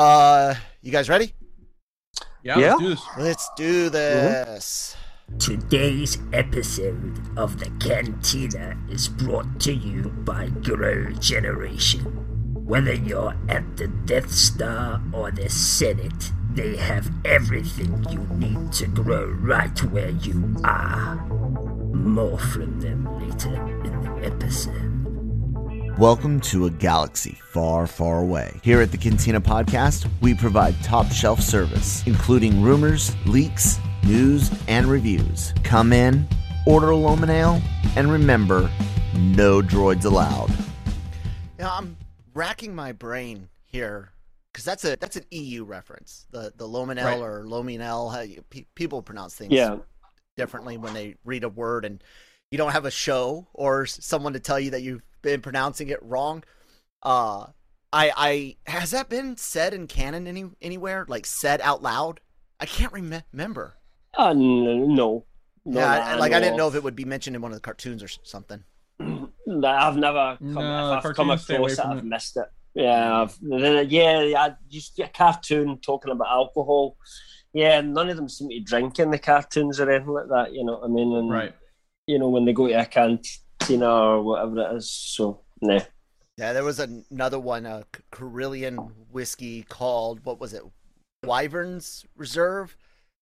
Uh, you guys ready? Yeah, Yeah. let's do this. Let's do this. Today's episode of the Cantina is brought to you by Grow Generation. Whether you're at the Death Star or the Senate, they have everything you need to grow right where you are. More from them later in the episode. Welcome to a galaxy far, far away. Here at the Cantina Podcast, we provide top shelf service, including rumors, leaks, news, and reviews. Come in, order a Lomin Ale, and remember no droids allowed. Yeah, I'm racking my brain here because that's a that's an EU reference. The the Lominel Right. or Lominel. How you, pe- people pronounce things Yeah. differently when they read a word, and you don't have a show or someone to tell you that you've been pronouncing it wrong. Uh, I I has that been said in canon any anywhere like said out loud? I can't remem- remember. Uh, no. no yeah, I, like I didn't know know if it would be mentioned in one of the cartoons or something. I've never come, No, I've come cartoons stay away across it, I've it. missed it. Yeah, I've, yeah, yeah, just a cartoon talking about alcohol. Yeah, none of them seem to drink in the cartoons or anything like that. You know what I mean? And Right. you know when they go to a cantina or whatever it is. So nah. Yeah, there was another one, a Corellian whiskey called what was it? Whyren's Reserve,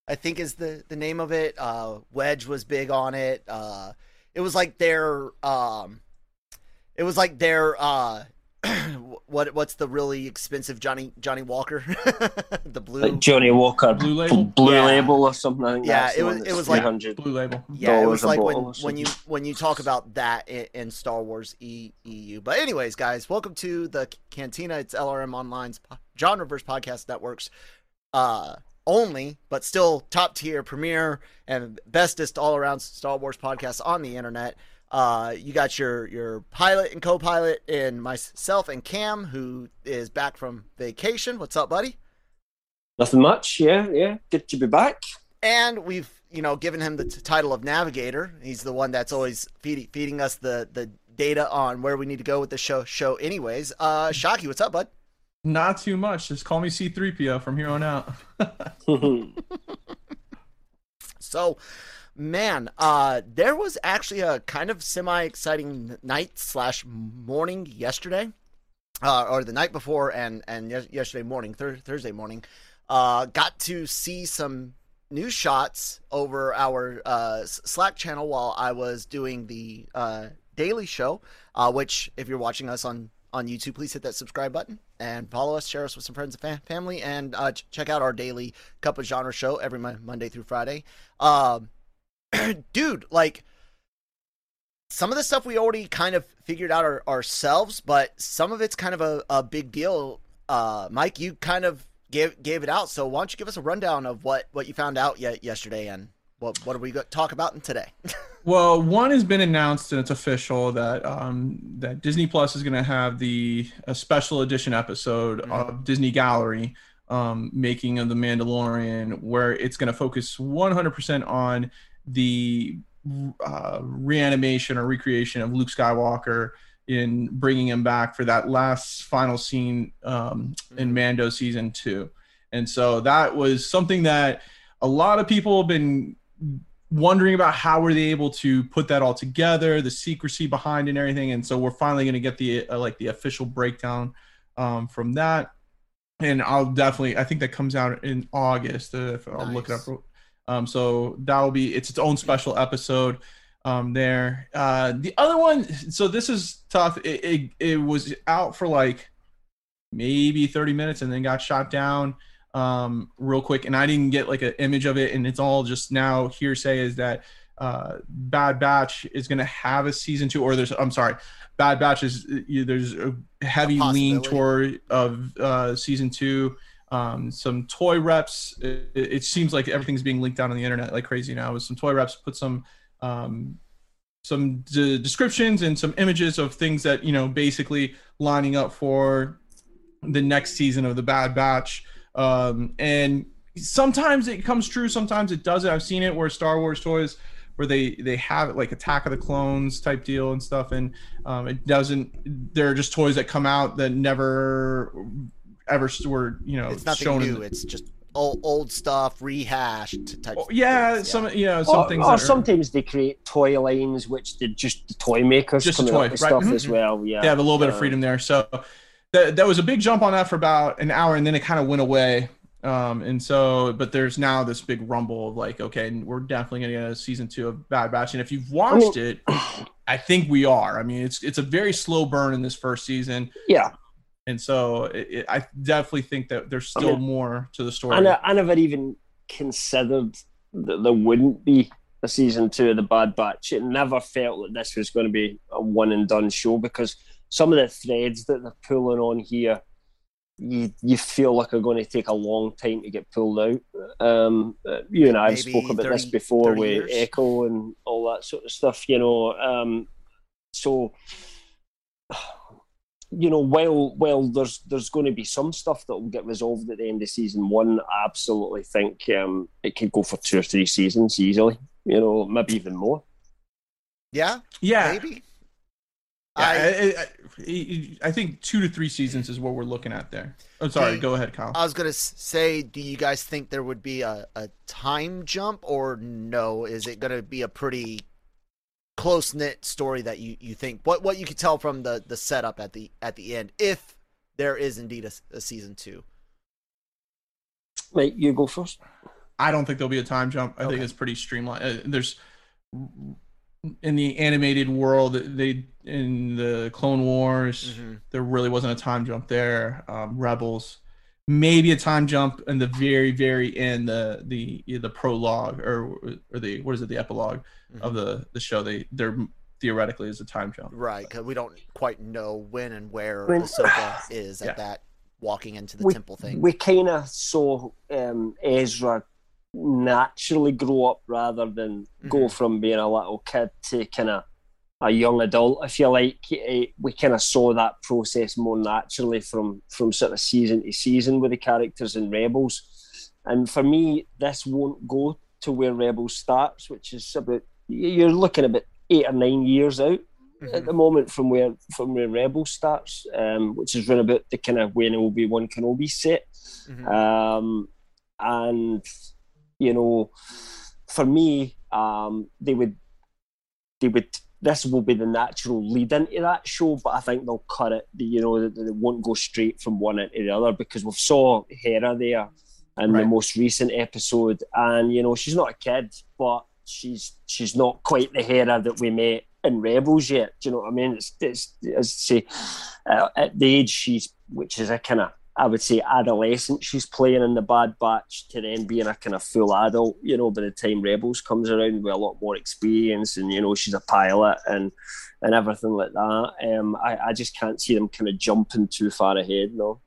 I think is the the name of it. Uh, Wedge was big on it. Uh, it was like their um, it was like their uh, what what's the really expensive Johnny Johnnie Walker, the blue. Like Johnnie Walker, Blue Label? Blue Yeah. Label or something. I Yeah, that's it was- it was like- Blue label. Yeah, it was like when when you when you talk about that in, in Star Wars e, EU. But anyways, guys, welcome to the Cantina. It's LRM Online's John genre-verse podcast networks uh only, but still top tier, premier, and bestest all around Star Wars podcast on the internet. Uh, you got your your pilot and co-pilot, and myself and Cam, who is back from vacation. What's up, buddy? Nothing much. Yeah, yeah. Good to be back. and we've you know given him the t- title of navigator he's the one that's always feeding feeding us the the data on where we need to go with the show show anyways uh Shockey what's up bud Not too much. Just call me C3PO from here on out. so man uh there was actually a kind of semi exciting night slash morning yesterday uh or the night before and and yesterday morning thur- thursday morning uh got to see some new shots over our uh, Slack channel while I was doing the uh, daily show. Uh, which, if you're watching us on on YouTube, please hit that subscribe button and follow us, share us with some friends and fa- family, and uh, ch- check out our daily Cup of Genre show every Mon- Monday through Friday. Um, dude, like some of the stuff we already kind of figured out our, ourselves, but some of it's kind of a, a big deal. Uh, Mike, you kind of gave gave it out, so why don't you give us a rundown of what what you found out yet yesterday and what what are we going to talk about in today? Well, one has been announced and it's official that um, that Disney Plus is going to have the a special edition episode of Disney Gallery, um, making of the Mandalorian, where it's going to focus 100% on the uh, reanimation or recreation of Luke Skywalker in bringing him back for that last final scene um, in Mando season two, and so that was something that a lot of people have been wondering about how were they able to put that all together, the secrecy behind and everything. And so we're finally going to get the uh, like the official breakdown um, from that. And I'll definitely, I think that comes out in August. Uh, if I'll look it up. Um, so that'll be it's its own special episode um, there. Uh, the other one, so this is tough. It, it it was out for like maybe 30 minutes and then got shot down um, real quick. And I didn't get like an image of it. And it's all just now hearsay is that uh, Bad Batch is going to have a season two, or there's I'm sorry, Bad Batch is there's a heavy A lean toward of uh, season two. Um, some toy reps. It, it seems like everything's being linked out on the internet like crazy now. With some toy reps, put some um, some descriptions and some images of things that you know basically lining up for the next season of the Bad Batch. Um, and sometimes it comes true, sometimes it doesn't. I've seen it where Star Wars toys where they they have it like Attack of the Clones type deal and stuff, and um, it doesn't. They're just toys that come out that never ever were you know It's nothing shown in new. the- It's just old, old stuff rehashed type. Oh, yeah, things, some you know some Or, things or are- sometimes they create toy lines, which they're just the toy makers Just a coming toy, up with right, stuff mhm. as well. Yeah, they have a little bit of freedom there. So that, that was a big jump on that for about an hour, and then it kind of went away. Um, and so, but there's now this big rumble of like, okay, we're definitely gonna get a season two of Bad Batch. And if you've watched it, I think we are. I mean, it's it's a very slow burn in this first season, Yeah, and so it, it, I definitely think that there's I still mean, more to the story. and I, I never even considered that there wouldn't be a season two of the Bad Batch. It never felt that this was going to be a one and done show because some of the threads that they're pulling on here, you you feel like are going to take a long time to get pulled out. Um, you and I have spoken spoke about this before with years? Echo and all that sort of stuff. You know, um, so you know, while while there's there's going to be some stuff that will get resolved at the end of season one, I absolutely think um, it could go for two or three seasons easily. You know, maybe even more. Yeah, yeah, maybe. I, I, I, I think two to three seasons is what we're looking at there. I'm sorry. Hey, Go ahead, Kyle. I was gonna say, do you guys think there would be a, a time jump, or no? Is it gonna be a pretty close knit story that you, you think? What what you could tell from the, the setup at the at the end, if there is indeed a, a season two. Right, you go first. I don't think there'll be a time jump. I think it's pretty streamlined. Uh, there's in the animated world, they in the Clone Wars, Mhm. there really wasn't a time jump there. Um, Rebels, maybe a time jump in the very, very end, the the the prologue or or the what is it, the epilogue of the the show. They there theoretically is a time jump. Right, because we don't quite know when and where I mean- Ahsoka is at Yeah. that walking into the We- temple thing. We kind of saw um, Ezra naturally grow up rather than go Mhm. from being a little kid to kind of a young adult, if you like. Eh, We kind of saw that process more naturally from from sort of season to season with the characters in Rebels. And for me, this won't go to where Rebels starts, which is about you're looking about eight or nine years out at the moment from where from where Rebels starts, um, which is around about the kind of when Obi Wan Kenobi set. Mhm. Um, and you know, for me, um, they would they would this will be the natural lead into that show, but I think they'll cut it. You know, they, won't go straight from one into the other because we've saw Hera there in the most recent episode, and you know she's not a kid, but she's she's not quite the Hera that we met in Rebels yet. Do you know what I mean? It's, it's as I say, uh, at the age she's, which is a kind of I would say adolescent she's playing in the Bad Batch to then being a kind of full adult, you know, by the time Rebels comes around with a lot more experience and, you know, she's a pilot and and everything like that. Um, I, I just can't see them kind of jumping too far ahead, no.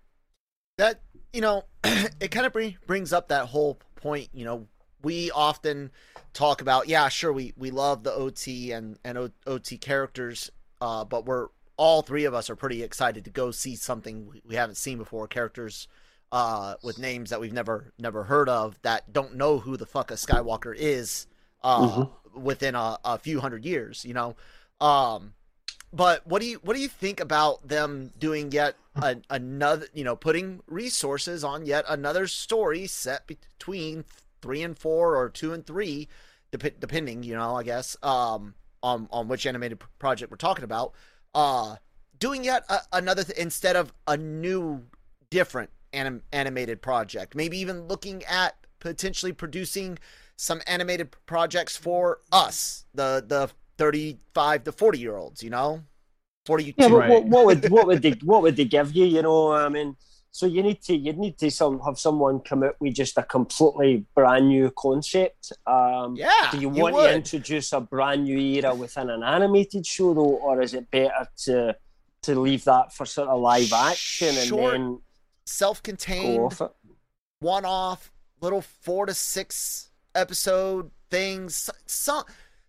that you know it kind of bring, brings up that whole point you know we often talk about yeah sure we we love the ot and and o, ot characters uh but we're all three of us are pretty excited to go see something we- haven't seen before. Characters uh with names that we've never never heard of that don't know who the fuck a skywalker is uh within a, a few hundred years you know? Um but what do you what do you think about them doing yet a, another you know putting resources on yet another story set between three and four or two and three dep- depending you know i guess um on on which animated project we're talking about uh doing yet a, another th- instead of a new different anim- animated project maybe even looking at potentially producing some animated projects for us the the 35 to 40 year olds you know 42 Yeah, but Right. what, what would what would they what would they give you? You know, I mean, So you need to you need to some have someone come out with just a completely brand new concept. Um, Yeah, Do you you want would. to introduce a brand new era within an animated show though, or is it better to to leave that for sort of live action and Short, then Self-contained, off it? one-off, little four to six episode things. Some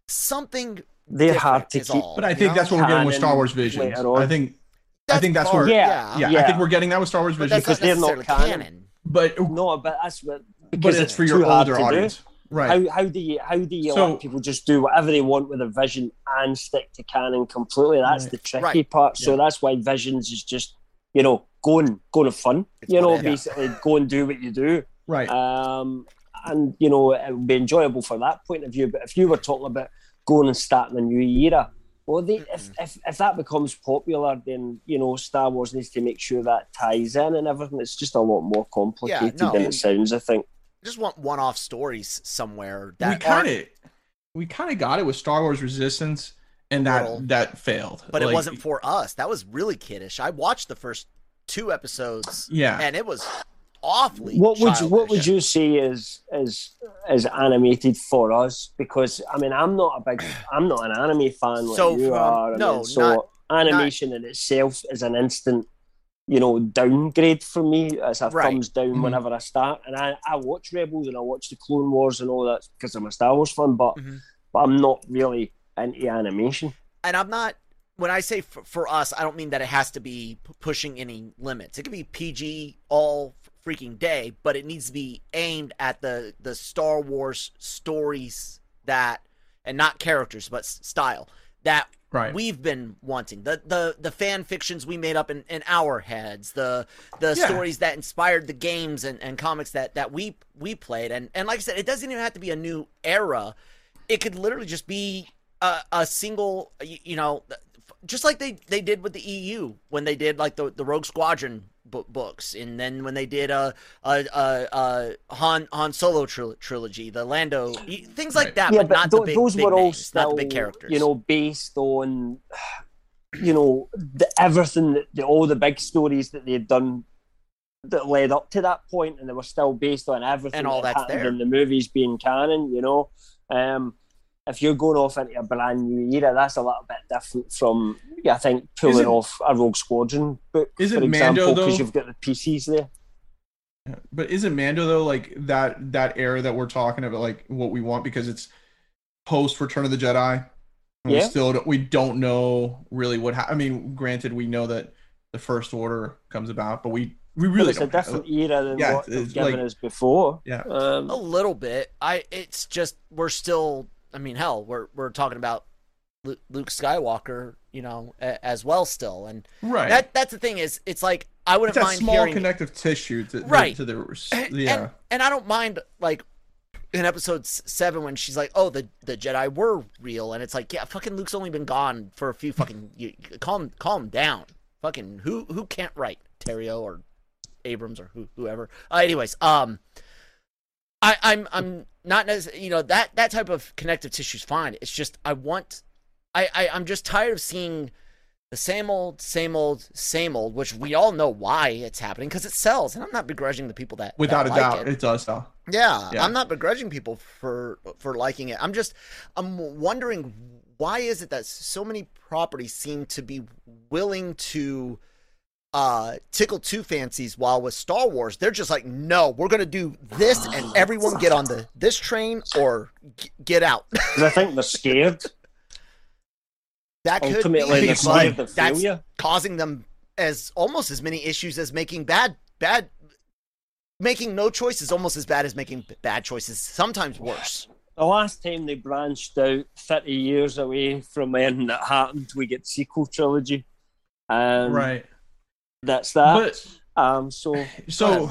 something. They're hard different to keep. all, But I think know? that's what we're getting with Star Wars Visions. I think I think that's part, what- yeah. yeah, I think we're getting that with Star Wars But Visions. that's not Because they're not canon. canon. But No, but that's what but because it's for your older to do. audience. Right. How, how do you how do you So- let people just do whatever they want with a vision and stick to canon completely? That's Right. the tricky Right. part. So that's why visions is just you know go and go and have fun. It's you know, whatever. basically go and do what you do. right. Um, and you know it would be enjoyable for that point of view. But if you were talking about going and starting a new era, well, they, if, if if that becomes popular, then you know Star Wars needs to make sure that ties in and everything. It's just a lot more complicated no. than it sounds. I think. I just want one-off stories somewhere we that kind of we kind of got it with Star Wars Resistance and that Little. that failed. but it wasn't for us. That was really kiddish. I watched the first two episodes, Yeah. and it was awfully. What would you, what would you say as is is animated for us? Because I mean, I'm not a big, I'm not an anime fan like So you from- are. I no, mean, so not- animation in itself is an instant, you know, downgrade for me. It's a Right. thumbs down Mhm. whenever I start, and I, I watch Rebels and I watch the Clone Wars and all that because I'm a Star Wars fan, but Mhm. but I'm not really into animation. and I'm not when I say for, for us, I don't mean that it has to be p- pushing any limits. It could be PG all freaking day, but it needs to be aimed at the the Star Wars stories that and not characters, but style that Right. we've been wanting. The the the fan fictions we made up in, in our heads, the the Yeah. stories that inspired the games and, and comics that that we we played. And and like I said, it doesn't even have to be a new era. It could literally just be a, a single you, you know just like they they did with the EU when they did like the the Rogue Squadron books, and then when they did a a, a, a Han Han Solo tril- trilogy, the Lando things like that, yeah, but, but not tho- the big, those big were all names, still, not the big characters. you know, based on, you know, the, everything that the, all the big stories that they'd done that led up to that point, and they were still based on everything And all that that's happened there. in the movies being canon. You know, um, if you're going off into a brand new era, that's a little bit different from, yeah, I think pulling Isn't- off a Rogue Squadron book, Isn't for Mando, example, because you've got the PCs there. But isn't Mando though like that that era that we're talking about like what we want because it's post Return of the Jedi. And Yeah. We still don't, we don't know really what ha- I mean. Granted, we know that the First Order comes about, but we we But really it's a don't. different era than Yeah, what they've it's given like- us before. Yeah. Um, a little bit. I it's just we're still. I mean, hell, we're we're talking about Luke Skywalker, you know, a, as well still, and right. that that's the thing is, it's like I wouldn't it's mind small hearing connective tissue to, Right. to the yeah. and, and I don't mind like in episode seven when she's like, "Oh, the the Jedi were real," and it's like, yeah, fucking Luke's only been gone for a few fucking. You, calm calm down, fucking who who can't write Terrio or Abrams or who, whoever. Uh, anyways, um, I I'm I'm not necessarily you know that that type of connective tissue is fine. It's just I want I, I I'm just tired of seeing the same old, same old, same old, which we all know why it's happening because it sells, and I'm not begrudging the people that Without that a like doubt, It. it. does though. Yeah, Yeah. I'm not begrudging people for for liking it. I'm just I'm wondering why is it that so many properties seem to be willing to uh tickle two fancies while with Star Wars they're just like no we're gonna do this and everyone get on the this train or g- get out. I think they're scared. that could Ultimately, be they're scared of that's failure. causing them as almost as many issues as making bad bad making no choice is almost as bad as making bad choices sometimes worse The last time they branched out 30 years away from when that happened, we get sequel trilogy. Um, right. That's that. But um, so, so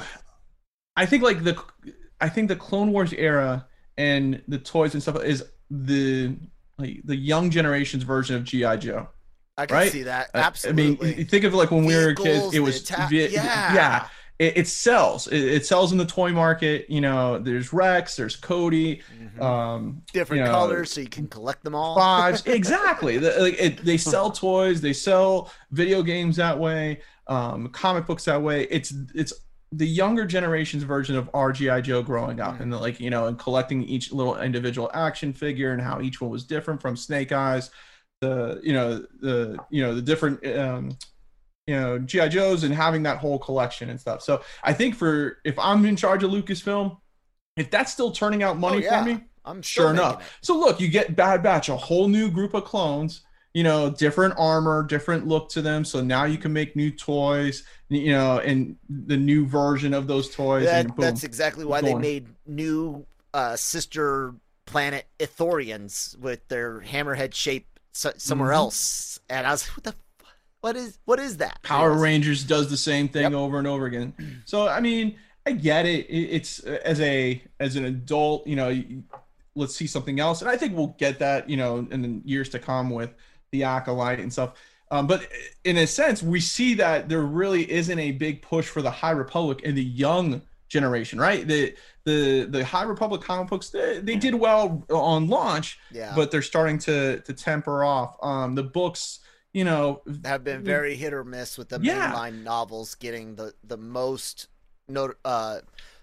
I think like the I think the Clone Wars era and the toys and stuff is the like the young generation's version of GI Joe. I can Right? see that absolutely I mean, think of like when we were kids, it was ta- vi- yeah. yeah. It, it sells. It, it sells in the toy market. You know, there's Rex, there's Cody, Mhm. um, different you know, colors so you can collect them all fives. exactly. The- like, it, they sell toys. They sell video games that way. Um, comic books that way. It's it's the younger generation's version of RGI Joe growing up, and the, like you know, and collecting each little individual action figure and how each one was different from Snake Eyes, the you know the you know the different um, you know GI Joes and having that whole collection and stuff. So I think for if I'm in charge of Lucasfilm, if that's still turning out money Oh, yeah. for me, I'm sure enough. it. So look, you get Bad Batch, a whole new group of clones. You know, different armor, different look to them. So now you can make new toys. You know, and the new version of those toys. That, and boom. that's exactly why they made new uh, sister planet Ithorians with their hammerhead shape so- somewhere Mhm. else. And I was like, what the, what is, what is that? Power. Rangers does the same thing Yep. over and over again. So I mean, I get it. It- It's as a as an adult, you know, let's see something else, and I think we'll get that, you know, in the years to come with the acolyte and stuff. Um, but in a sense, we see that there really isn't a big push for the High Republic in the young generation, right? The the the High Republic comic books they, they did well on launch, Yeah. but they're starting to to temper off. Um, the books, you know, have been very hit or miss with the. Yeah. mainline novels getting the, the most not, uh,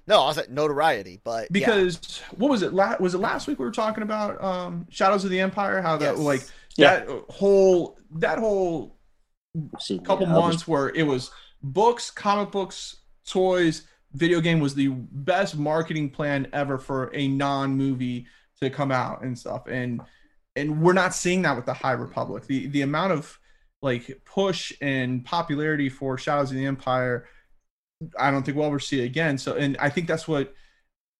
no, I was at notoriety, but yeah. because what was it la- was it last week we were talking about um shadows of the empire how that Yes. like Yeah. that whole that whole See, couple yeah, I was- months where it was books comic books toys video game was the best marketing plan ever for a non-movie to come out and stuff. And and we're not seeing that with the high republic. The the amount of like push and popularity for shadows of the empire i don't think we'll ever see it again. So and i think that's what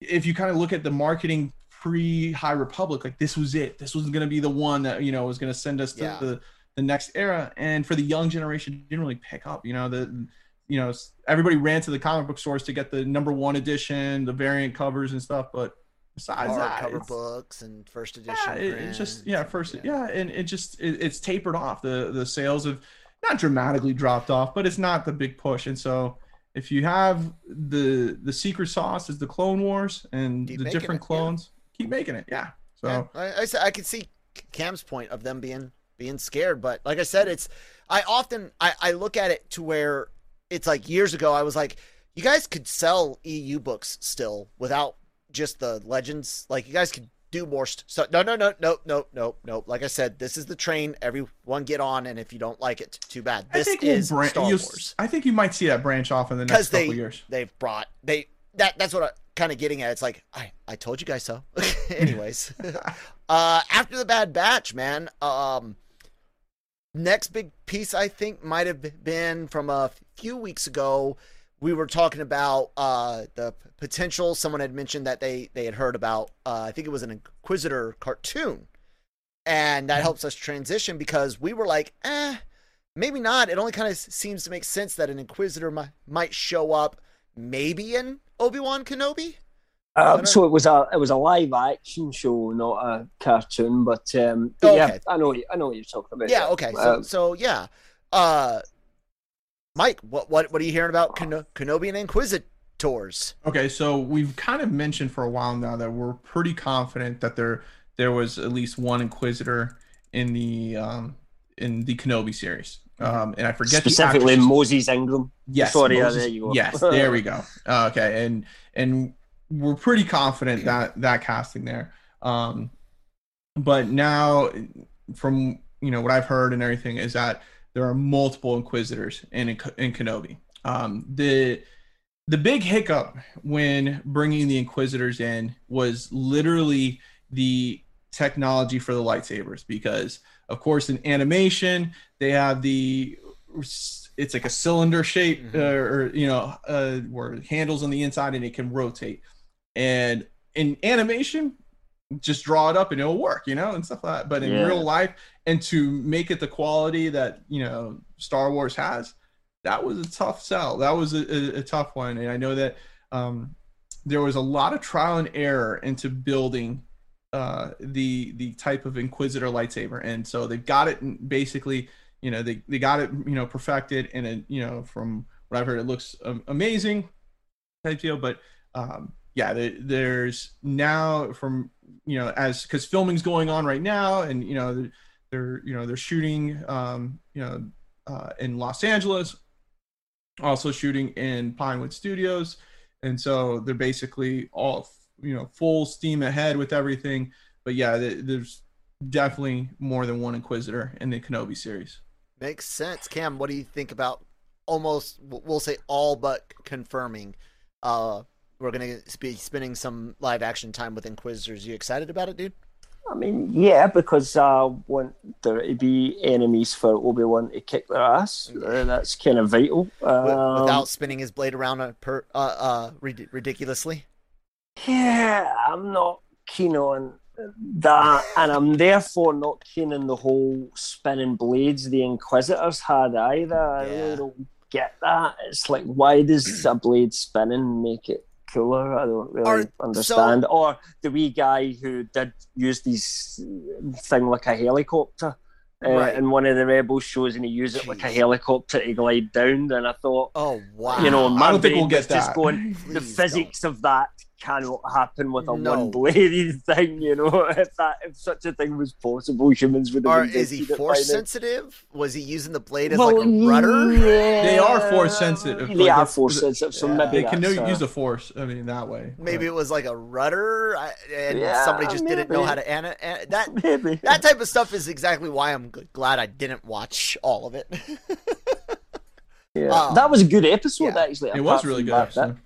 if you kind of look at the marketing pre high republic like this was it this was going to be the one that you know was going to send us to Yeah. the the next era and for the young generation didn't really pick up you know the you know everybody ran to the comic book stores to get the number one edition the variant covers and stuff but besides that hardcover it's- books and first edition. yeah, it, it's just yeah, first yeah, and it just it, it's tapered off. The the sales have not dramatically dropped off, but it's not the big push. And so if you have the the secret sauce is the Clone Wars and the different it, yeah. Keep making it. Yeah. So Yeah, I, I, I could see Cam's point of them being being scared, but like I said, it's I often I, I look at it to where it's like years ago I was like, you guys could sell EU books still without just the legends. Like you guys could do more. St- so no no no no no no no. Like I said, this is the train. Everyone get on, and if you don't like it, too bad. I This think we'll is bran- Star Wars I think you might see that branch off in the next they couple years. they've brought they that that's what I kind of getting at. It's like I I told you guys so. Anyways, uh, after the Bad Batch, man. Um, next big piece I think might have been from a few weeks ago. We were talking about uh, the potential. Someone had mentioned that they they had heard about. Uh, I think it was an Inquisitor cartoon, and that helps us transition because we were like, eh, maybe not. It only kind of seems to make sense that an Inquisitor might might show up, maybe in Obi Wan Kenobi. Um, so it was a it was a live action show, not a cartoon. But um, Oh, yeah. I know I know what you're talking about. Yeah. Okay. So Um, so yeah. Uh, Mike, what what what are you hearing about Keno- Kenobi and Inquisitors? Okay, so we've kind of mentioned for a while now that we're pretty confident that there there was at least one Inquisitor in the um in the Kenobi series. Um, and I forget specifically Moses Ingram. Yes. Sorry, yeah, Moses- there you go. Yes, there we go. Uh, okay, and and we're pretty confident that that casting there. Um, but now, from you know what I've heard and everything is that there are multiple Inquisitors in in Kenobi. Um, the the big hiccup when bringing the Inquisitors in was literally the technology for the lightsabers because of course in animation they have the it's like a cylinder shape Mhm. uh, or you know uh, where handles on the inside and it can rotate and in animation just draw it up and it'll work you know and stuff like that but in Yeah. real life and to make it the quality that you know star wars has that was a tough sell that was a, a, a tough one and i know that um, there was a lot of trial and error into building uh, the the type of inquisitor lightsaber and so they've got it basically you know they, they got it you know perfected and it you know from what i've heard it looks amazing type deal. But um yeah there, there's now from you know as because filming's going on right now and you know they're, they're you know they're shooting um you know uh, in los angeles also shooting in Pinewood Studios, and so they're basically all you know full steam ahead with everything. But yeah, there's definitely more than one Inquisitor in the Kenobi series. Makes sense, Cam. What do you think about almost we'll say all but confirming? Uh, we're gonna be spending some live action time with Inquisitors. You excited about it, dude? I mean, yeah, because I want there to be enemies for Obi Wan to kick their ass. Uh, that's kind of vital. Um, Without spinning his blade around a per, uh, uh, ridiculously. Yeah, I'm not keen on that, and I'm therefore not keen on the whole spinning blades the Inquisitors had either. Yeah. I really don't get that. It's like, why does a blade spinning make it cooler. I don't really or, understand. So, or the wee guy who did use these thing like a helicopter. Uh, right. in one of the rebel shows, and he used it like a helicopter to glide down. And I thought, oh wow, you know, I don't think we'll get that. Just going, the physics don't. of that cannot happen with a no. one bladed thing. You know, if that if such a thing was possible, humans would have. Or is he force sensitive? Was he using the blade as well, like a rudder? Yeah. They are force sensitive. They like are force sensitive, so yeah. maybe they can uh, use the force. I mean, that way. Maybe it was like a rudder, and yeah, somebody just maybe. didn't know how to. An- an- that maybe. that type of stuff is exactly why I'm glad I didn't watch all of it. yeah, um, that was a good episode. Yeah. Actually, it was really good. Episode.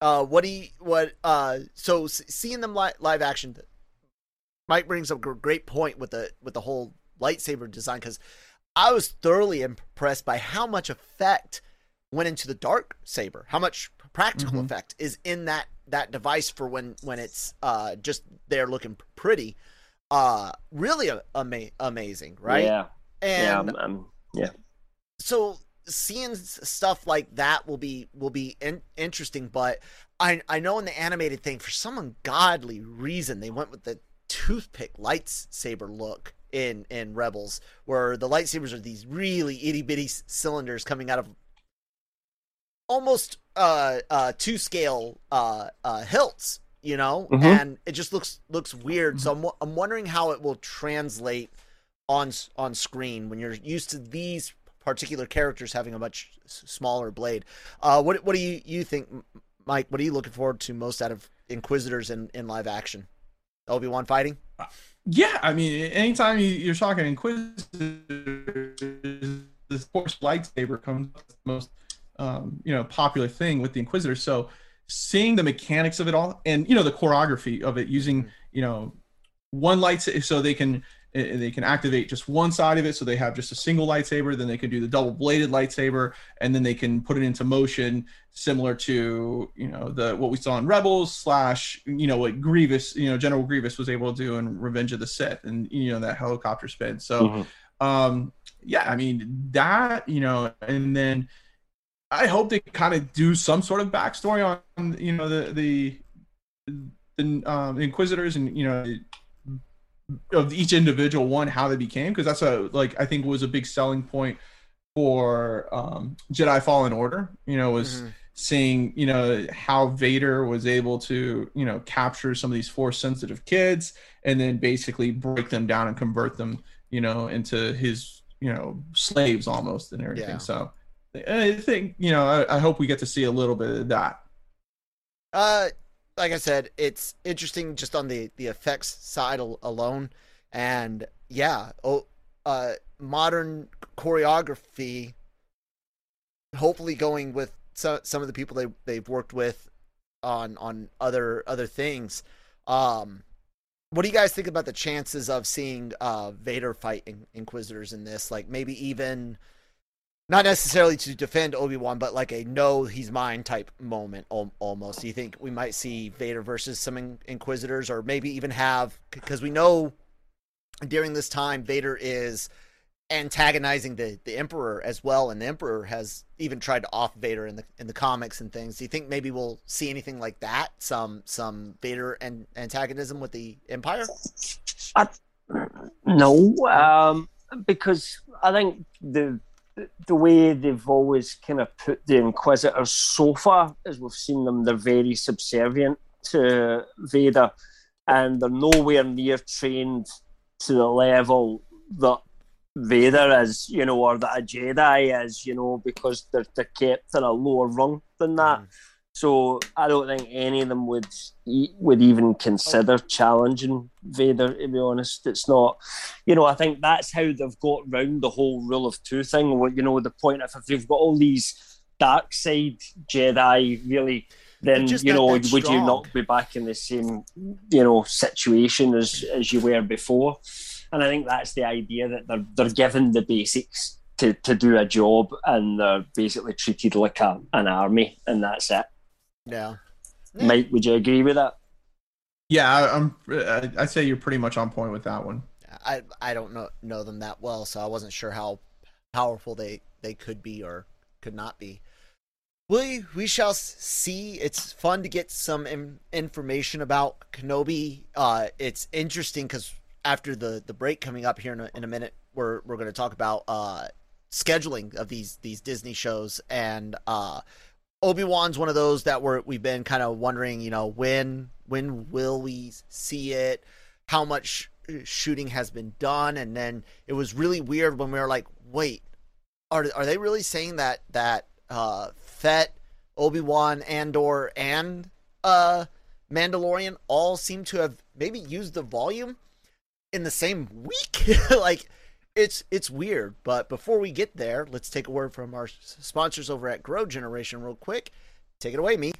Uh, what he what uh so seeing them li- live action, Mike brings up a great point with the with the whole lightsaber design because I was thoroughly impressed by how much effect went into the dark saber, how much practical mm-hmm. effect is in that that device for when when it's uh just there looking pretty. Uh, really ama- amazing, right? Yeah. And yeah, um, yeah. So seeing stuff like that will be will be in, interesting but i i know in the animated thing for some ungodly reason they went with the toothpick lightsaber look in in rebels where the lightsabers are these really itty-bitty cylinders coming out of almost uh uh two scale uh uh hilts you know mm-hmm. and it just looks looks weird mm-hmm. so I'm, I'm wondering how it will translate on on screen when you're used to these particular characters having a much smaller blade. Uh, what what do you you think, Mike? What are you looking forward to most out of Inquisitors in, in live action? Obi Wan fighting. Yeah, I mean, anytime you're talking Inquisitors, the force lightsaber comes the most um, you know popular thing with the Inquisitors. So seeing the mechanics of it all, and you know the choreography of it, using you know one lightsaber, so they can they can activate just one side of it so they have just a single lightsaber then they can do the double bladed lightsaber and then they can put it into motion similar to you know the what we saw in rebels slash you know what grievous you know general grievous was able to do in revenge of the sith and you know that helicopter spin so mm-hmm. um yeah i mean that you know and then i hope they kind of do some sort of backstory on you know the the the um, inquisitors and you know of each individual one how they became because that's a like I think was a big selling point for um, Jedi Fallen Order. You know, was mm-hmm. seeing you know how Vader was able to you know capture some of these force sensitive kids and then basically break them down and convert them you know into his you know slaves almost and everything. Yeah. So I think you know I, I hope we get to see a little bit of that. Uh, like I said, it's interesting just on the the effects side alone, and yeah, oh, uh, modern choreography. Hopefully, going with some some of the people they they've worked with on on other other things. Um, what do you guys think about the chances of seeing uh, Vader fight Inquisitors in this? Like maybe even not necessarily to defend Obi Wan, but like a no, he's mine type moment almost. Do you think we might see Vader versus some Inquisitors, or maybe even have because we know during this time Vader is antagonizing the the Emperor as well, and the Emperor has even tried to off Vader in the in the comics and things. Do you think maybe we'll see anything like that? Some some Vader and antagonism with the Empire? I, no, um, because I think the the way they've always kind of put the Inquisitors so far, as we've seen them, they're very subservient to Vader, and they're nowhere near trained to the level that Vader is, you know, or that a Jedi is, you know, because they're, they're kept in a lower rung than that. Mm. So I don't think any of them would would even consider challenging Vader. To be honest, it's not. You know, I think that's how they've got round the whole rule of two thing. You know, the point of if you've got all these dark side Jedi, really, then you know, would you not be back in the same you know situation as as you were before? And I think that's the idea that they're they're given the basics to, to do a job and they're basically treated like a, an army and that's it. Yeah. mate. would you agree with that? Yeah, I'm. I'd say you're pretty much on point with that one. I I don't know know them that well, so I wasn't sure how powerful they they could be or could not be. We we shall see. It's fun to get some in, information about Kenobi. Uh, it's interesting because after the the break coming up here in a, in a minute, we're we're going to talk about uh scheduling of these these Disney shows and uh Obi Wan's one of those that we're we've been kind of wondering, you know, when when will we see it? How much shooting has been done? And then it was really weird when we were like, wait, are are they really saying that that uh, Fett, Obi Wan, Andor, and uh, Mandalorian all seem to have maybe used the volume in the same week? like it's it's weird, but before we get there, let's take a word from our sponsors over at Grow Generation real quick. Take it away, me.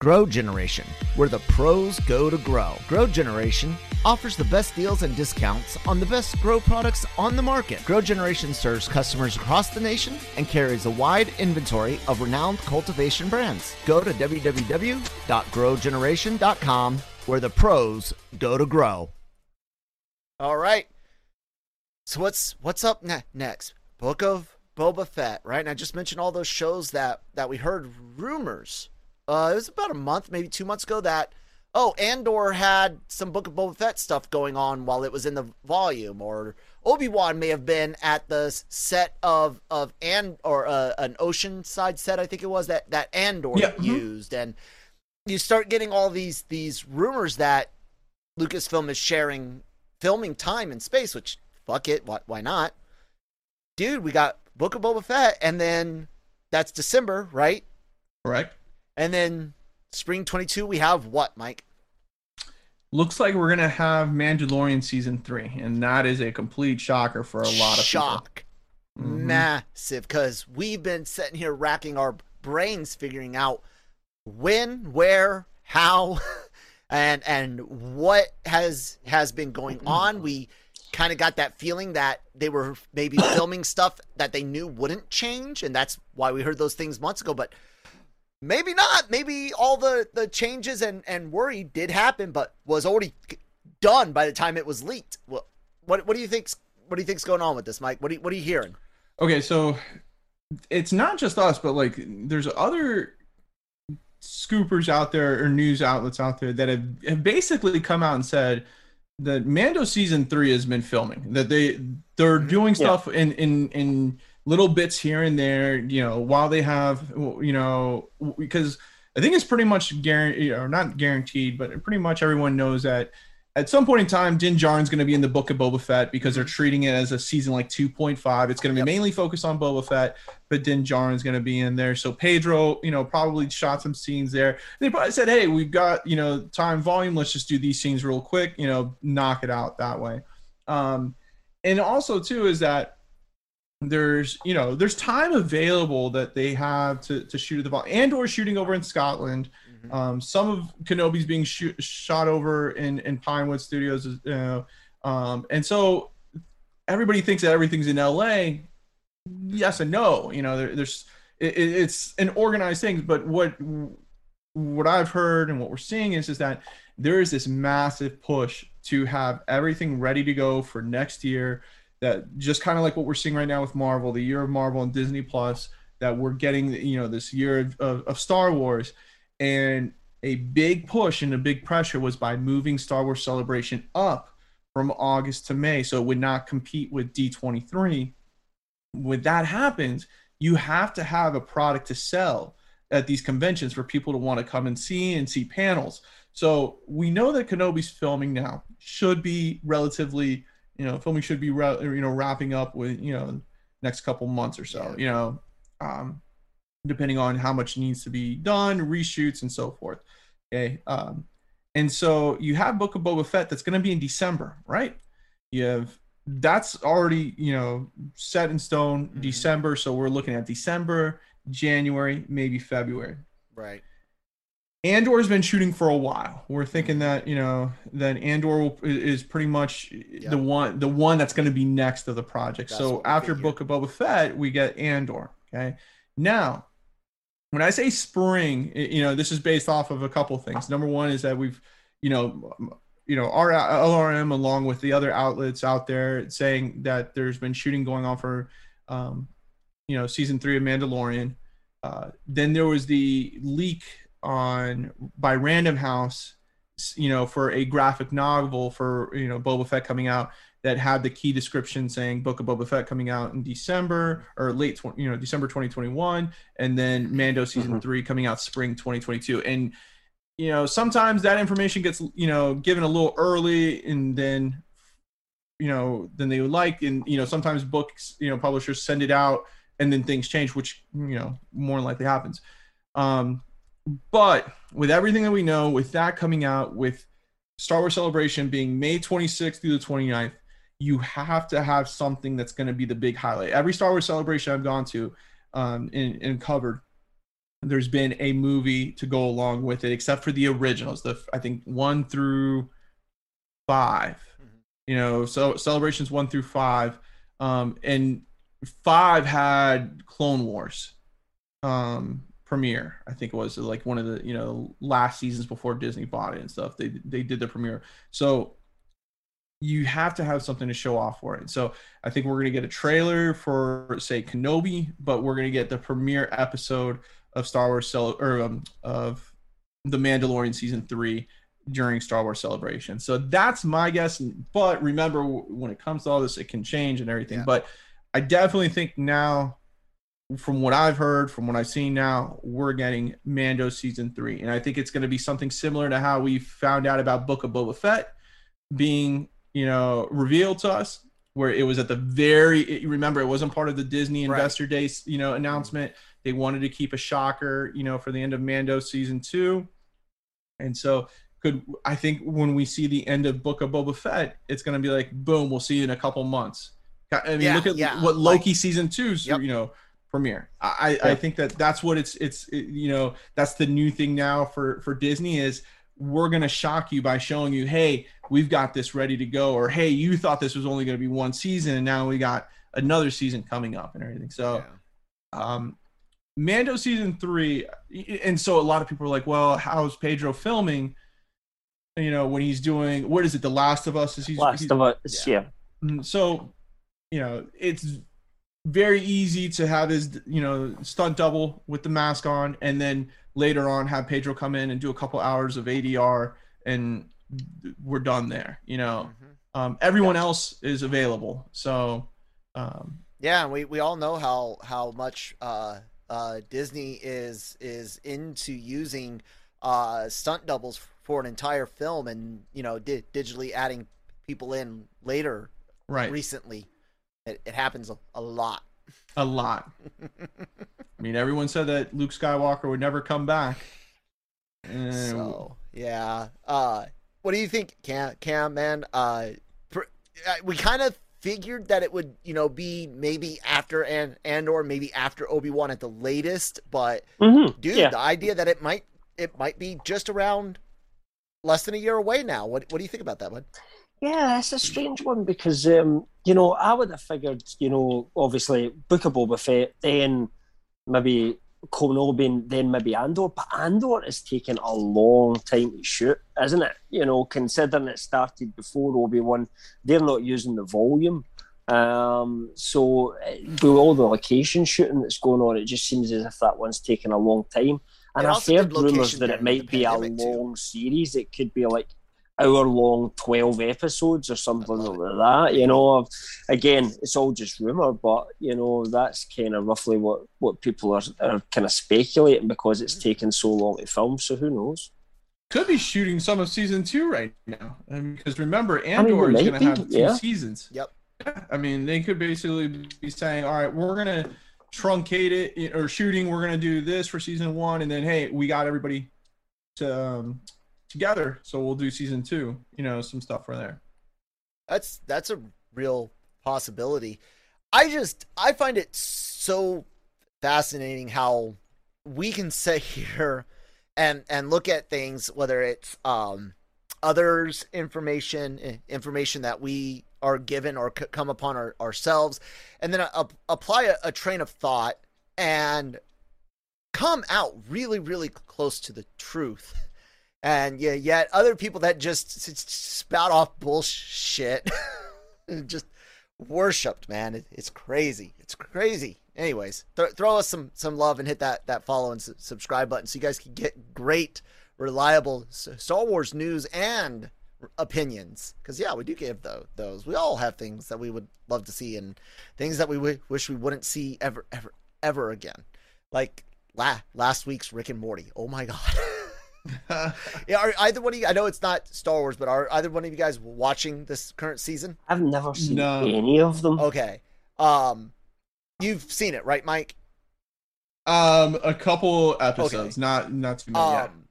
Grow Generation, where the pros go to grow. Grow Generation offers the best deals and discounts on the best grow products on the market. Grow Generation serves customers across the nation and carries a wide inventory of renowned cultivation brands. Go to www.growgeneration.com where the pros go to grow. All right. So what's what's up ne- next? Book of Boba Fett, right? And I just mentioned all those shows that that we heard rumors. Uh, it was about a month, maybe two months ago that oh, Andor had some Book of Boba Fett stuff going on while it was in the volume, or Obi Wan may have been at the set of of Andor uh, an Oceanside set, I think it was that that Andor yeah. Mm-hmm. used, and you start getting all these these rumors that Lucasfilm is sharing filming time in space, which fuck it, why, why not? Dude, we got Book of Boba Fett, and then that's December, right? Correct. And then spring 22, we have what, Mike? Looks like we're gonna have Mandalorian season three, and that is a complete shocker for a lot of shock, mm-hmm. massive. Because we've been sitting here racking our brains figuring out when, where, how, and and what has has been going on. We kind of got that feeling that they were maybe filming stuff that they knew wouldn't change, and that's why we heard those things months ago. But maybe not. Maybe all the the changes and and worry did happen, but was already done by the time it was leaked. Well, what what do you think's what do you think's going on with this, Mike? What are you, what are you hearing? Okay, so it's not just us, but like there's other scoopers out there or news outlets out there that have, have basically come out and said the Mando season three has been filming. That they they're mm-hmm. doing stuff yeah. in in in little bits here and there. You know, while they have you know because I think it's pretty much guaranteed or not guaranteed, but pretty much everyone knows that at some point in time, Din Djarin's going to be in the Book of Boba Fett because they're mm-hmm. treating it as a season like 2.5. It's going to be yep. mainly focused on Boba Fett, but Din Djarin's going to be in there. So Pedro, you know, probably shot some scenes there. They probably said, "Hey, we've got you know time volume. Let's just do these scenes real quick. You know, knock it out that way." Um, and also too is that there's you know there's time available that they have to to shoot at the ball Andor shooting over in Scotland Mm-hmm. Um, some of Kenobi's being shot over in in Pinewood Studios, you know, um, and so everybody thinks that everything's in LA. Yes and no. You know, there, there's it, it's an organized thing, but what what I've heard and what we're seeing is is that there is this massive push to have everything ready to go for next year. That just kind of like what we're seeing right now with Marvel, the year of Marvel and Disney Plus, that we're getting, you know, this year of, of, of Star Wars and a big push and a big pressure was by moving Star Wars Celebration up from August to May so it would not compete with D23. When that happens, you have to have a product to sell at these conventions for people to want to come and see and see panels. So we know that Kenobi's filming now should be relatively you know, filming should be you know wrapping up with you know next couple months or so. You know, um, depending on how much needs to be done, reshoots and so forth. Okay. Um, and so you have Book of Boba Fett that's going to be in December, right? You have that's already you know set in stone mm-hmm. December, so we're looking at December, January, maybe February. Right. Andor's been shooting for a while. We're thinking that you know that Andor is pretty much yep. the one the one that's going to be next to the project. That's so after Book of Boba Fett, we get Andor. Okay. Now, when I say spring, you know this is based off of a couple things. Number one is that we've you know you know our LRM along with the other outlets out there saying that there's been shooting going on for um, you know season three of Mandalorian. Uh, then there was the leak on by Random House, you know, for a graphic novel for you know Boba Fett coming out that had the key description saying Book of Boba Fett coming out in December or late, you know, December 2021, and then Mando season mm-hmm. three coming out spring 2022. And you know, sometimes that information gets you know given a little early, and then you know than they would like, and you know sometimes books you know publishers send it out and then things change, which you know more than likely happens. Um, but with everything that we know, with that coming out, with Star Wars Celebration being May 26th through the 29th, you have to have something that's going to be the big highlight. Every Star Wars Celebration I've gone to um, and, and covered, there's been a movie to go along with it, except for the originals. The I think one through 5 mm-hmm. You know, so celebrations one through five, um, and five had Clone Wars. Um, premiere. I think it was like one of the you know last seasons before Disney bought it and stuff. They they did the premiere. So you have to have something to show off for it. So I think we're gonna get a trailer for say Kenobi, but we're gonna get the premiere episode of Star Wars Cel- or um, of the Mandalorian season three during Star Wars Celebration. So that's my guess. But remember, when it comes to all this, it can change and everything. Yeah. But I definitely think now from what I've heard, from what I've seen now, we're getting Mando season three, and I think it's going to be something similar to how we found out about Book of Boba Fett being, you know, revealed to us, where it was at the very. Remember, it wasn't part of the Disney Investor right. Day, you know, announcement. They wanted to keep a shocker, you know, for the end of Mando season two, and so could I think when we see the end of Book of Boba Fett, it's going to be like, boom, we'll see you in a couple months. I mean, yeah, look at yeah. what Loki like, season two, yep. you know premiere. I, yeah. I think that that's what it's it's it, you know that's the new thing now for for Disney is we're gonna shock you by showing you hey we've got this ready to go or hey you thought this was only gonna be one season and now we got another season coming up and everything. So, yeah. um, Mando season three, and so a lot of people are like, well, how's Pedro filming? You know when he's doing what is it? The Last of Us is he's Last he's, of Us, yeah. yeah. Mm, so, you know it's very easy to have his you know stunt double with the mask on and then later on have pedro come in and do a couple hours of adr and we're done there you know mm-hmm. um, everyone yeah. else is available so um, yeah we, we all know how how much uh, uh, disney is is into using uh, stunt doubles for an entire film and you know di- digitally adding people in later right recently it, it happens a, a lot. A lot. I mean, everyone said that Luke Skywalker would never come back. And... So yeah. Uh, what do you think, Cam? Cam, man. Uh, uh we kind of figured that it would, you know, be maybe after and Andor maybe after Obi Wan at the latest. But mm-hmm. dude, yeah. the idea that it might it might be just around less than a year away now. What what do you think about that, bud? Yeah, it's a strange one because um, you know I would have figured you know obviously Book of Boba Fett, then maybe Kenobi, then maybe Andor, but Andor is taking a long time to shoot, isn't it? You know, considering it started before Obi Wan, they're not using the volume. Um, so eh, with all the location shooting that's going on, it just seems as if that one's taking a long time. And I've heard rumours that it might be a long too. series. It could be like hour long 12 episodes or something like that you know again it's all just rumor but you know that's kind of roughly what what people are, are kind of speculating because it's taken so long to film so who knows could be shooting some of season two right now. And because remember, mean, Andor they is going to have two yeah. seasons. Yep. I mean, they could basically be saying, "All right, we're going to truncate it or shooting. We're going to do this for season one, and then hey, we got everybody to um, together, so we'll do season two. You know, some stuff for there. That's that's a real possibility. I just I find it so fascinating how we can sit here and and look at things whether it's um others information information that we are given or come upon our, ourselves and then uh, apply a, a train of thought and come out really really close to the truth and yeah, yet other people that just spout off bullshit, just worshipped, man. It, it's crazy. It's crazy. Anyways, th- throw us some some love and hit that that follow and su- subscribe button so you guys can get great, reliable Star Wars news and opinions. Because yeah, we do give tho- those. We all have things that we would love to see and things that we w- wish we wouldn't see ever, ever, ever again. Like la- last week's Rick and Morty. Oh my god. yeah, are either one of you? I know it's not Star Wars, but are either one of you guys watching this current season? I've never seen No. any of them. Okay, um, you've seen it, right, Mike? Um, a couple episodes, not not too many. yet. Um,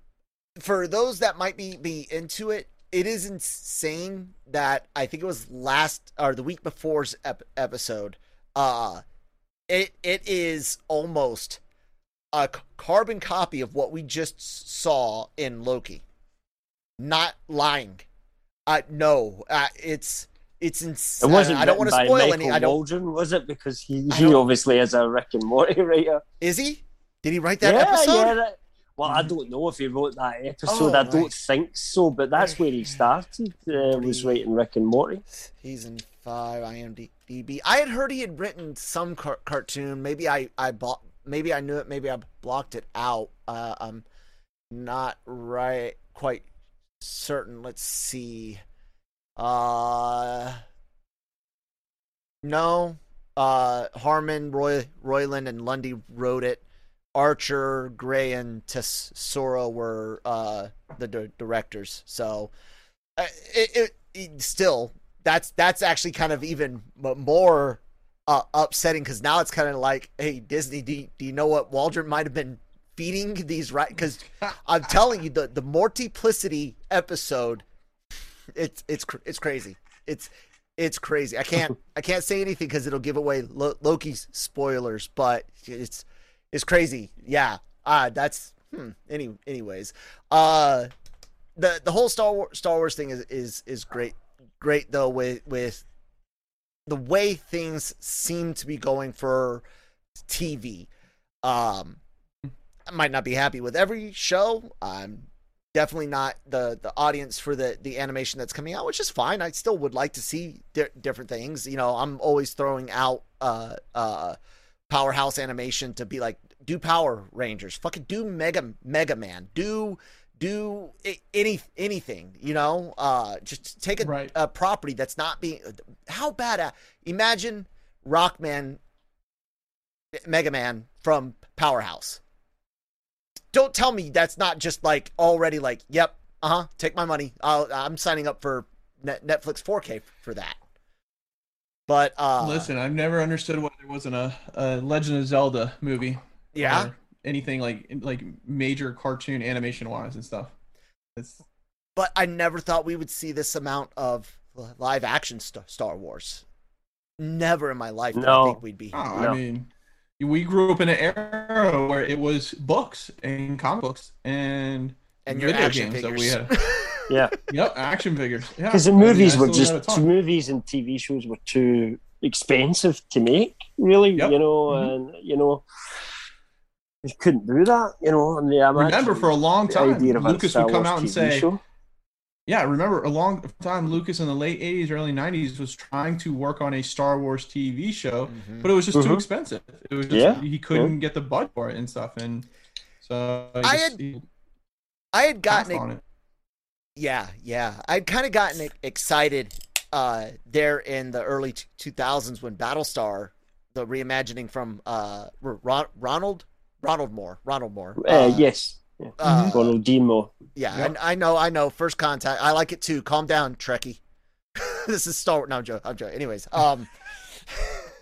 for those that might be be into it, it is insane that I think it was last or the week before's ep- episode. Uh, it it is almost a carbon copy of what we just saw in Loki. Not lying. Uh, no, uh, it's it's It insane. wasn't. I don't want to spoil Michael any. I don't. Waldron, was it? Because he, he obviously is a Rick and Morty writer. Is he? Did he write that yeah, episode? yeah. That, well, I don't know if he wrote that episode. Oh, I don't right. think so, but that's where he started. Uh, was writing Rick and Morty. Season five, IMDb. I had heard he had written some car- cartoon. Maybe I I bought. Maybe I knew it. Maybe I blocked it out. Uh, I'm not right. Quite certain. Let's see. Uh, no. Uh, Harmon, Roy, Roiland, and Lundy wrote it. Archer, Gray, and Tesoro were uh, the di- directors. So, uh, it, it, it still that's that's actually kind of even more uh, upsetting because now it's kind of like, hey, Disney, do you, do you know what Waldron might have been feeding these right? Because I'm telling you, the the multiplicity episode, it's it's it's crazy. It's it's crazy. I can't I can't say anything because it'll give away Lo- Loki's spoilers, but it's it's crazy. Yeah. Uh that's hmm. Any anyways, uh, the the whole Star Wars Star Wars thing is is is great. Great though with with the way things seem to be going for TV. Um, I might not be happy with every show. I'm definitely not the the audience for the the animation that's coming out, which is fine. I still would like to see di- different things. You know, I'm always throwing out uh uh powerhouse animation to be like do Power Rangers, fucking do Mega Mega Man, do do any anything. You know, uh, just take a, Right. a property that's not being how bad. Imagine Rockman, Mega Man from Powerhouse don't tell me that's not just like already like, yep, uh huh, take my money. I'll, I'm signing up for Net- Netflix 4K for that. But uh, Listen, I've never understood why there wasn't a, a Legend of Zelda movie. yeah, or anything like like major cartoon animation wise and stuff. It's but I never thought we would see this amount of live action Star Wars. Never in my life did I No. think we'd be. oh, No. I mean, we grew up in an era where it was books and comic books and And your video action games that we had. Yeah, Yep, action figures. Yeah, because the I mean, movies I were still have a just ton. movies and TV shows were too expensive to make. Really, Yep. you know, Mhm. and you know, you couldn't do that. You know, and the Remember, for a long time, idea of Lucas would come Wars out and TV say, show. Yeah, remember a long time Lucas in the late 80s, early 90s was trying to work on a Star Wars TV show, Mhm. but it was just too Mhm. expensive. It was just Yeah, he couldn't get the budget for it and stuff and so he I just- had he I had passed gotten on it. Yeah, yeah. I'd kind of gotten excited uh, there in the early 2000s when Battlestar, the reimagining from uh, R- Ron- Ronald Ronald Moore, Ronald Moore. Uh, yes, yeah. uh, Ronald D. Moore. Yeah, Yep. I, I know, I know. First contact. I like it too. Calm down, Trekkie. this is Star Wars. No, I'm joking. I'm joking. Anyways, um,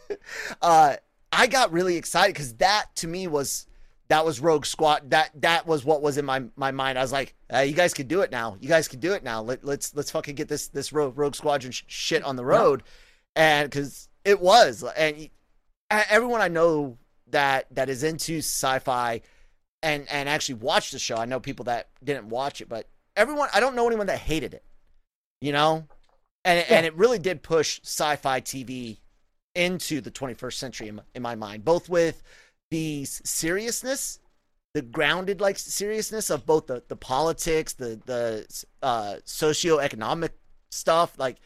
uh, I got really excited because that to me was that was Rogue Squad. That that was what was in my my mind. I was like, uh, you guys can do it now. You guys can do it now. Let, let's let's fucking get this this Rogue, Rogue Squadron sh- shit on the road, and because it was, and everyone I know that that is into sci-fi and and actually watched the show. I know people that didn't watch it, but everyone I don't know anyone that hated it. You know? And and it really did push sci-fi TV into the 21st century in my, in my mind, both with the seriousness, the grounded like seriousness of both the the politics, the the uh socioeconomic stuff like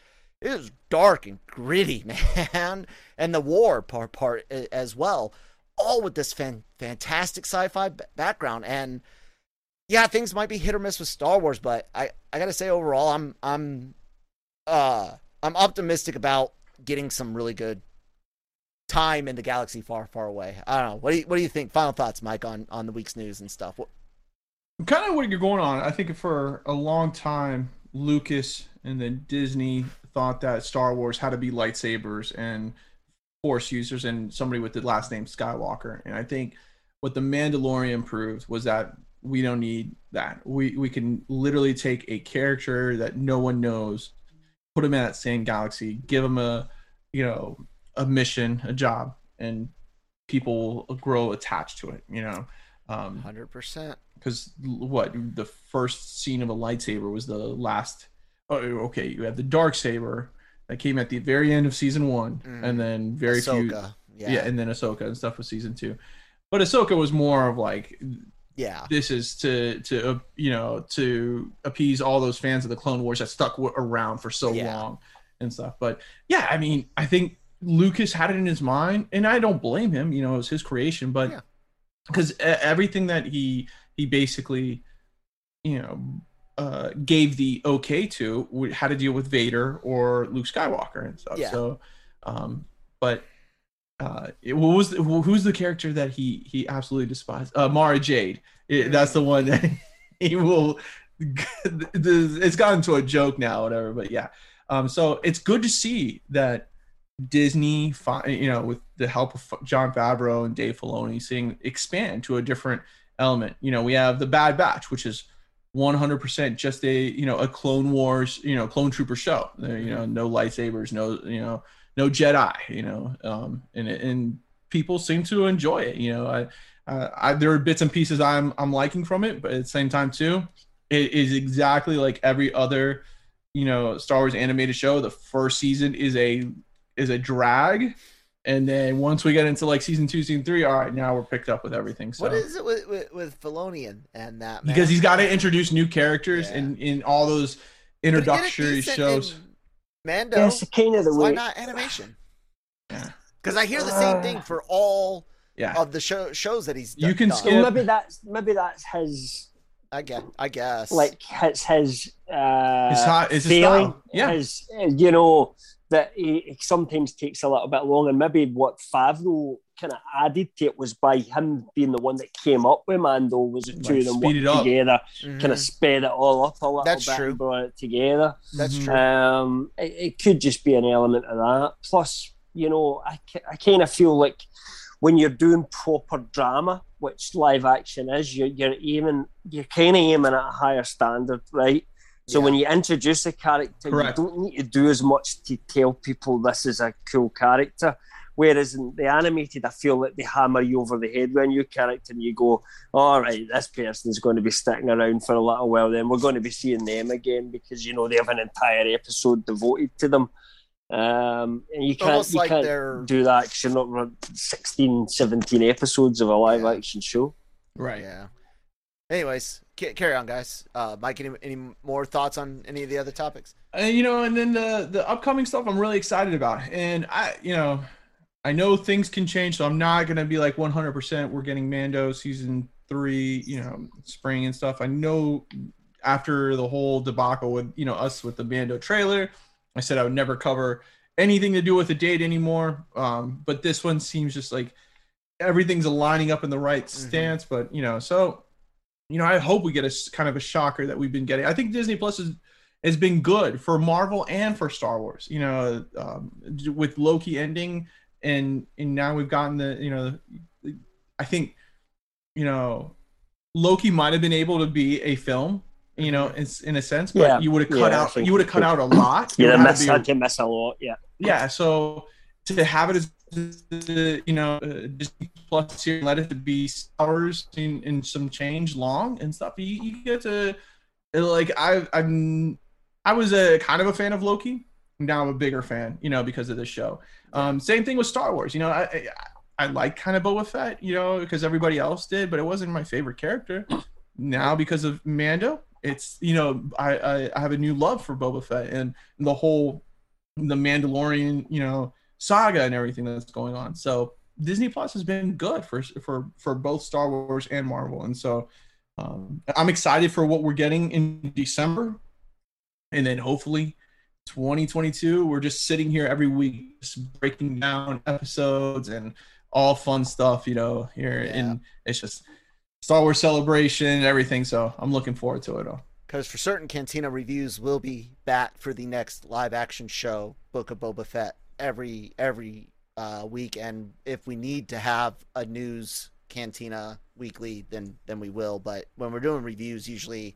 it was dark and gritty, man, and the war part part as well all with this fan, fantastic sci-fi b- background. And yeah things might be hit or miss with star wars but i i gotta say overall i'm i'm uh i'm optimistic about getting some really good time in the galaxy far far away. I don't know. What do you what do you think? Final thoughts mike on on the week's news and stuff. What, kind of what you're going on. I think for a long time, Lucas and then Disney thought that Star Wars had to be lightsabers and Force users and somebody with the last name Skywalker. And I think what the Mandalorian proved was that we don't need that. We we can literally take a character that no one knows, put him in that same galaxy, give him a you know a mission, a job, and people will grow attached to it. You know. Um, 100% because what the first scene of a lightsaber was the last oh okay you have the dark saber that came at the very end of season one Mhm. and then very few yeah. yeah and then Ahsoka and stuff was season two but Ahsoka was more of like yeah this is to to uh, you know to appease all those fans of the Clone Wars that stuck w- around for so Yeah. long and stuff. But yeah, I mean, I think Lucas had it in his mind, and I don't blame him. You know, it was his creation, but Yeah. because everything that he he basically you know uh gave the okay to how to deal with Vader or Luke Skywalker and stuff. Yeah. So, um, but uh, it- what was the, who's the character that he he absolutely despised? Uh, Mara Jade. It- that's the one that he will. It's gotten to a joke now, whatever. But yeah, um, so it's good to see that Disney, you know, with the help of Jon Favreau and Dave Filoni, seeing expand to a different element. You know, we have the Bad Batch, which is 100% just a you know a Clone Wars, you know, Clone Trooper show. You know, no lightsabers, no you know, no Jedi. You know, um, and and people seem to enjoy it. You know, I, uh, I there are bits and pieces I'm I'm liking from it, but at the same time too, it is exactly like every other you know Star Wars animated show. The first season is a is a drag. And then once we get into like season two, season three, all right, now we're picked up with everything. So what is it with with, with Filoni and, and that man? because he's got to introduce new characters Yeah. in in all those But get it introductory shows. in Mando That's kind of the why way. not animation Yeah. because I hear the same thing for all Yeah, of the show, shows that he's You can done. skip- maybe that's maybe that's his I guess. I guess. like it's his uh His hi- it's his feeling style. Yeah. his uh, you know that he, he sometimes takes a little bit long and maybe what Favreau kind of added to it was by him being the one that came up with Mando was the two Like, of them speed it worked up. together Mhm. kind of sped it all up a little That's bit true. and brought it together That's Mhm. true. um, it, it could just be an element of that. Plus, you know, I, I kind of feel like when you're doing proper drama, which live action is, you're, you're aiming, you're kind of aiming at a higher standard, right? So Yeah. when you introduce a character, Correct. you don't need to do as much to tell people this is a cool character. Whereas in the animated, I feel like they hammer you over the head when a new character, and you go, "All right, this person's going to be sticking around for a little while. Then we're going to be seeing them again because you know they have an entire episode devoted to them." Um, and you can't, you like can't they're- do that because you're not run 16, 17 episodes of a live Yeah. action show. right. Yeah. Anyways, ca- carry on, guys. Uh, Mike, any, any more thoughts on any of the other topics? And you know, and then the the upcoming stuff I'm really excited about. And I, you know, I know things can change, so I'm not gonna be like 100%. We're getting Mando season three, you know, spring and stuff. I know after the whole debacle with you know us with the Mando trailer, I said I would never cover anything to do with the date anymore. Um, but this one seems just like everything's aligning up in the right Mhm. stance. But you know, so you know, I hope we get a kind of a shocker that we've been getting. I think Disney Plus is has been good for Marvel and for Star Wars. You know, um, with Loki ending, and and now we've gotten the you know, I think, you know, Loki might have been able to be a film. You know, in, in a sense, but Yeah. you would have cut Yeah, out you would have cut out a lot. Yeah, have be to a lot. Yeah. yeah so to have it as you know uh, disney plus here let it be hours and, in some change long and stuff. You, you get to like i i'm i was a kind of a fan of loki. Now i'm a bigger fan you know because of this show. Um same thing with star wars. You know i i, I like kind of boba fett you know because everybody else did but it wasn't my favorite character. Now because of mando it's you know I, I i have a new love for boba fett and the whole the Mandalorian, you know, saga and everything that's going on. So Disney Plus has been good for for for both Star Wars and Marvel, and so um, I'm excited for what we're getting in December, and then hopefully 2022 we're just sitting here every week just breaking down episodes and all fun stuff, you know. Here Yeah. and it's just Star Wars celebration and everything. So I'm looking forward to it all. Because for certain, Cantina reviews will be back for the next live action show, Book of Boba Fett, every every uh, week. And if we need to have a news Cantina weekly, then then we will. But when we're doing reviews, usually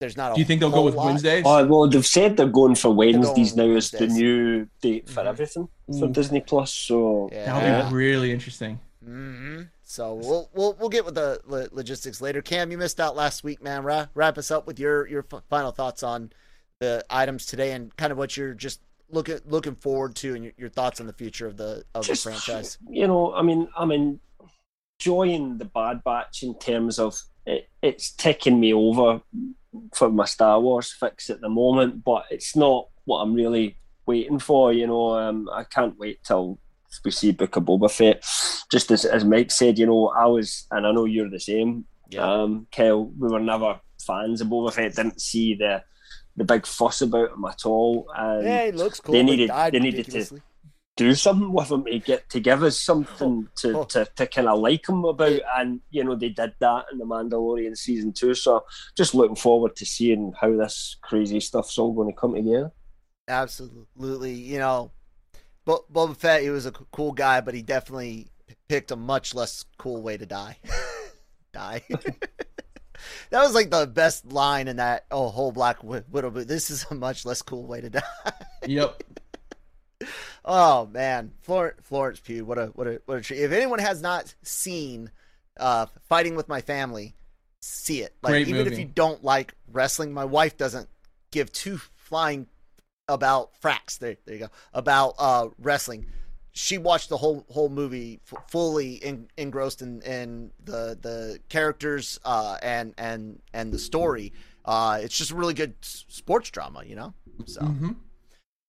there's not. A Do you think they'll go with lot. Wednesdays? Oh, well, they've said they're going for going Wednesdays now as the new date for Mhm. everything for Ooh. Disney Plus. So Yeah. That'll be really interesting. hmm So we'll we'll we'll get with the logistics later. Cam, you missed out last week, man. Wrap, wrap us up with your your f- final thoughts on the items today and kind of what you're just looking looking forward to and your, your thoughts on the future of the of Just- the franchise. you know, I mean, I'm enjoying the Bad Batch in terms of it, it's ticking me over for my Star Wars fix at the moment, but it's not what I'm really waiting for. You know, um, I can't wait till we see Book of Boba Fett. Just as, as Mike said, you know, I was, and I know you're the same, um, Kel, we were never fans of Boba Fett, didn't see the the big fuss about him at all. And yeah, he looks cool. they needed- they needed to- do something with him to get to give us something to, Oh. to, to kind of like him about and you know they did that in the Mandalorian season two so just looking forward to seeing how this crazy stuff's all going to come together Absolutely. You know, Bo- Boba Fett, he was a c- cool guy, but he definitely picked a much less cool way to die. die. that was like the best line in that oh, whole Black Wi- Widow. But this is a much less cool way to die. Yep. oh man, Florence, Florence Pugh, what a what a what a treat. If anyone has not seen uh, Fighting with My Family, see it. Like Great even if you don't like wrestling, my wife doesn't give two flying about fracks. There, there you go. About uh, wrestling. She watched the whole whole movie f- fully in, engrossed in, in the the characters uh, and and and the story. Uh, it's just a really good sports drama, you know. So hmm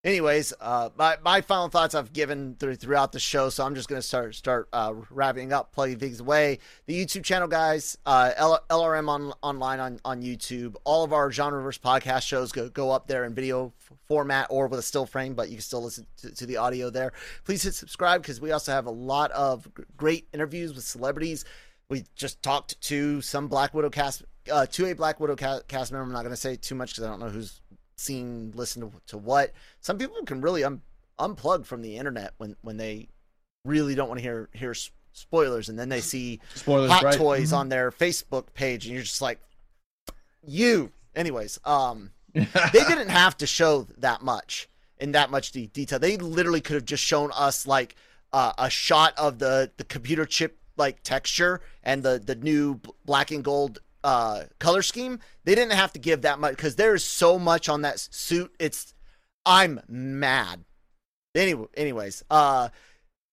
anyways uh my, my final thoughts i've given through, throughout the show so i'm just going to start start uh wrapping up plugging things away. The youtube channel guys uh L- lrm on, online on on youtube. All of our genreverse podcast shows go, go up there in video f- format or with a still frame but you can still listen to, to the audio there. Please hit subscribe because we also have a lot of g- great interviews with celebrities. We just talked to some black widow cast uh to a black widow ca- cast member. I'm not going to say too much because i don't know who's seen listen to, to what some people can really un- unplug from the internet when when they really don't want to hear hear spoilers and then they see Spoilers, hot right? toys Mhm. on their facebook page and you're just like you anyways um they didn't have to show that much in that much de- detail they literally could have just shown us like uh, a shot of the the computer chip like texture and the the new b- black and gold uh color scheme they didn't have to give that much because there is so much on that suit it's i'm mad anyway anyways uh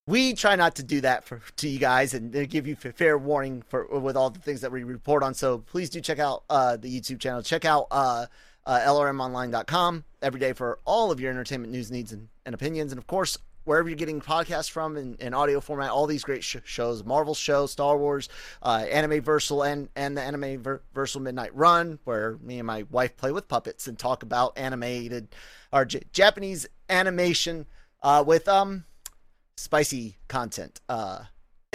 we try not to do that for to you guys and uh, give you fair warning for with all the things that we report on so please do check out uh the youtube channel check out uh uh, lrmonline.com every day for all of your entertainment news needs and, and opinions. And of course, wherever you're getting podcasts from in, in audio format, all these great sh- shows, Marvel show, Star Wars, uh, Anime Versal, and, and the Anime Ver- Versal Midnight Run, where me and my wife play with puppets and talk about animated or J- Japanese animation uh, with um spicy content. Uh,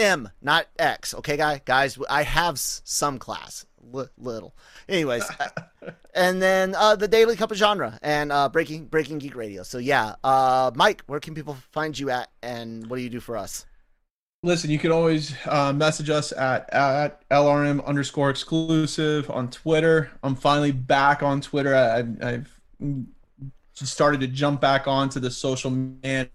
M, not X. Okay, guy, guys, I have some class, L- little. Anyways, uh, and then uh, the Daily Cup of Genre and uh, Breaking Breaking Geek Radio. So yeah, uh, Mike, where can people find you at, and what do you do for us? Listen, you can always uh, message us at at LRM underscore exclusive on Twitter. I'm finally back on Twitter. I, I've, I've started to jump back onto the social man,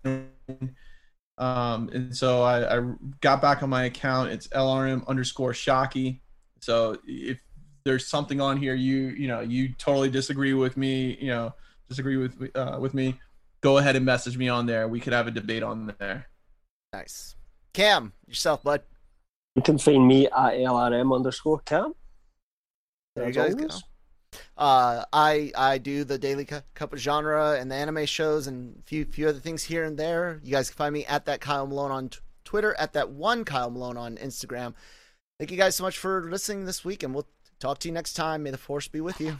um, and so I, I got back on my account. It's LRM underscore Shockey. So if there's something on here you you know you totally disagree with me, you know disagree with uh, with me, go ahead and message me on there. We could have a debate on there. Nice, Cam, yourself, bud. You can find me at LRM underscore cam. There you As guys go. Uh, I I do the daily Cu- cup of genre and the anime shows and a few few other things here and there. You guys can find me at that Kyle Malone on t- Twitter, at that one Kyle Malone on Instagram. Thank you guys so much for listening this week, and we'll talk to you next time. May the force be with you.